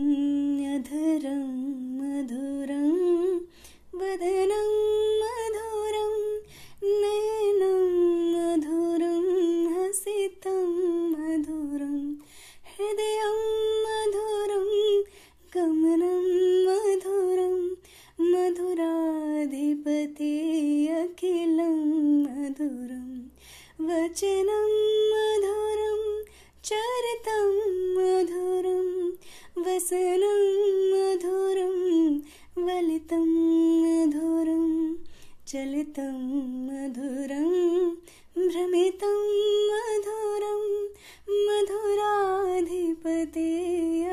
अधरं मधुरं, वदनं मधुरं, नयनं मधुरं, हसितं मधुरं, हृदयं मधुरं, गमनं मधुरं, मधुराधिपति अखिलं मधुरं, वचनं वसनं मधुरं वलितं मधुरं चलितं मधुरं भ्रमितं मधुरं मधुराधिपते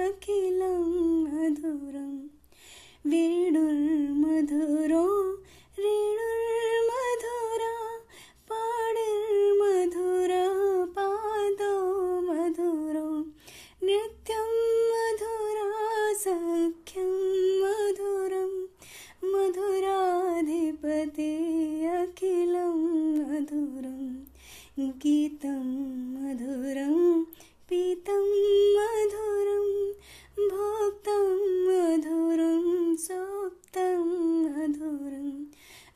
अखिलं मधुरं वेणुर्मधुरो मधुरं, गीतं मधुरं पीतं मधुरं, भोक्तं मधुरं, सोक्तं मधुरं,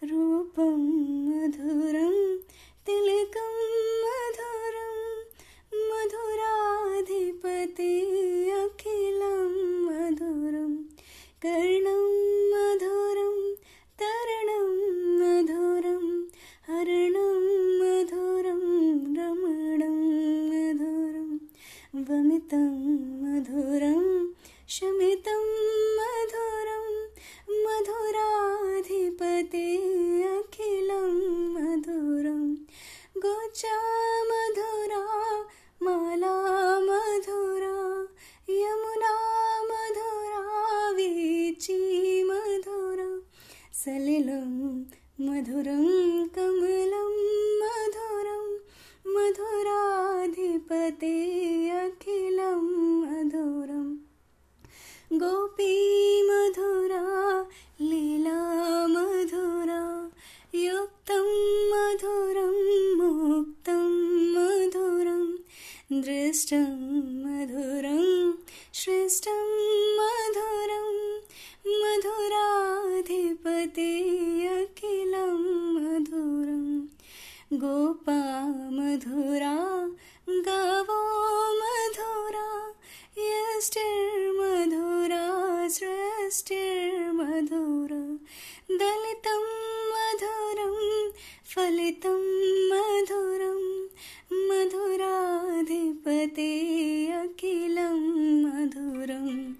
रूपं मधुरं, तिलकं मधुरं, मधुराधिपते अखिलं मधुरं, कर्णं वमितं मधुरं, शमितं मधुरं, मधुराधिपते अखिलं मधुरं। गोचा मधुरा, माला मधुरा, यमुना मधुरा, वीची मधुरा, सलिलं मधुरं, कमलं गोपी मधुरा, लीला मधुरा युक्तं मधुरं मुक्तं मधुरं दृष्टं मधुरं श्रेष्ठं मधुरं मधुराधिपते अखिलं मधुरं गोपा मधुरा, गावो सृष्टिर्मधुरा दलितं मधुरं फलितं मधुरं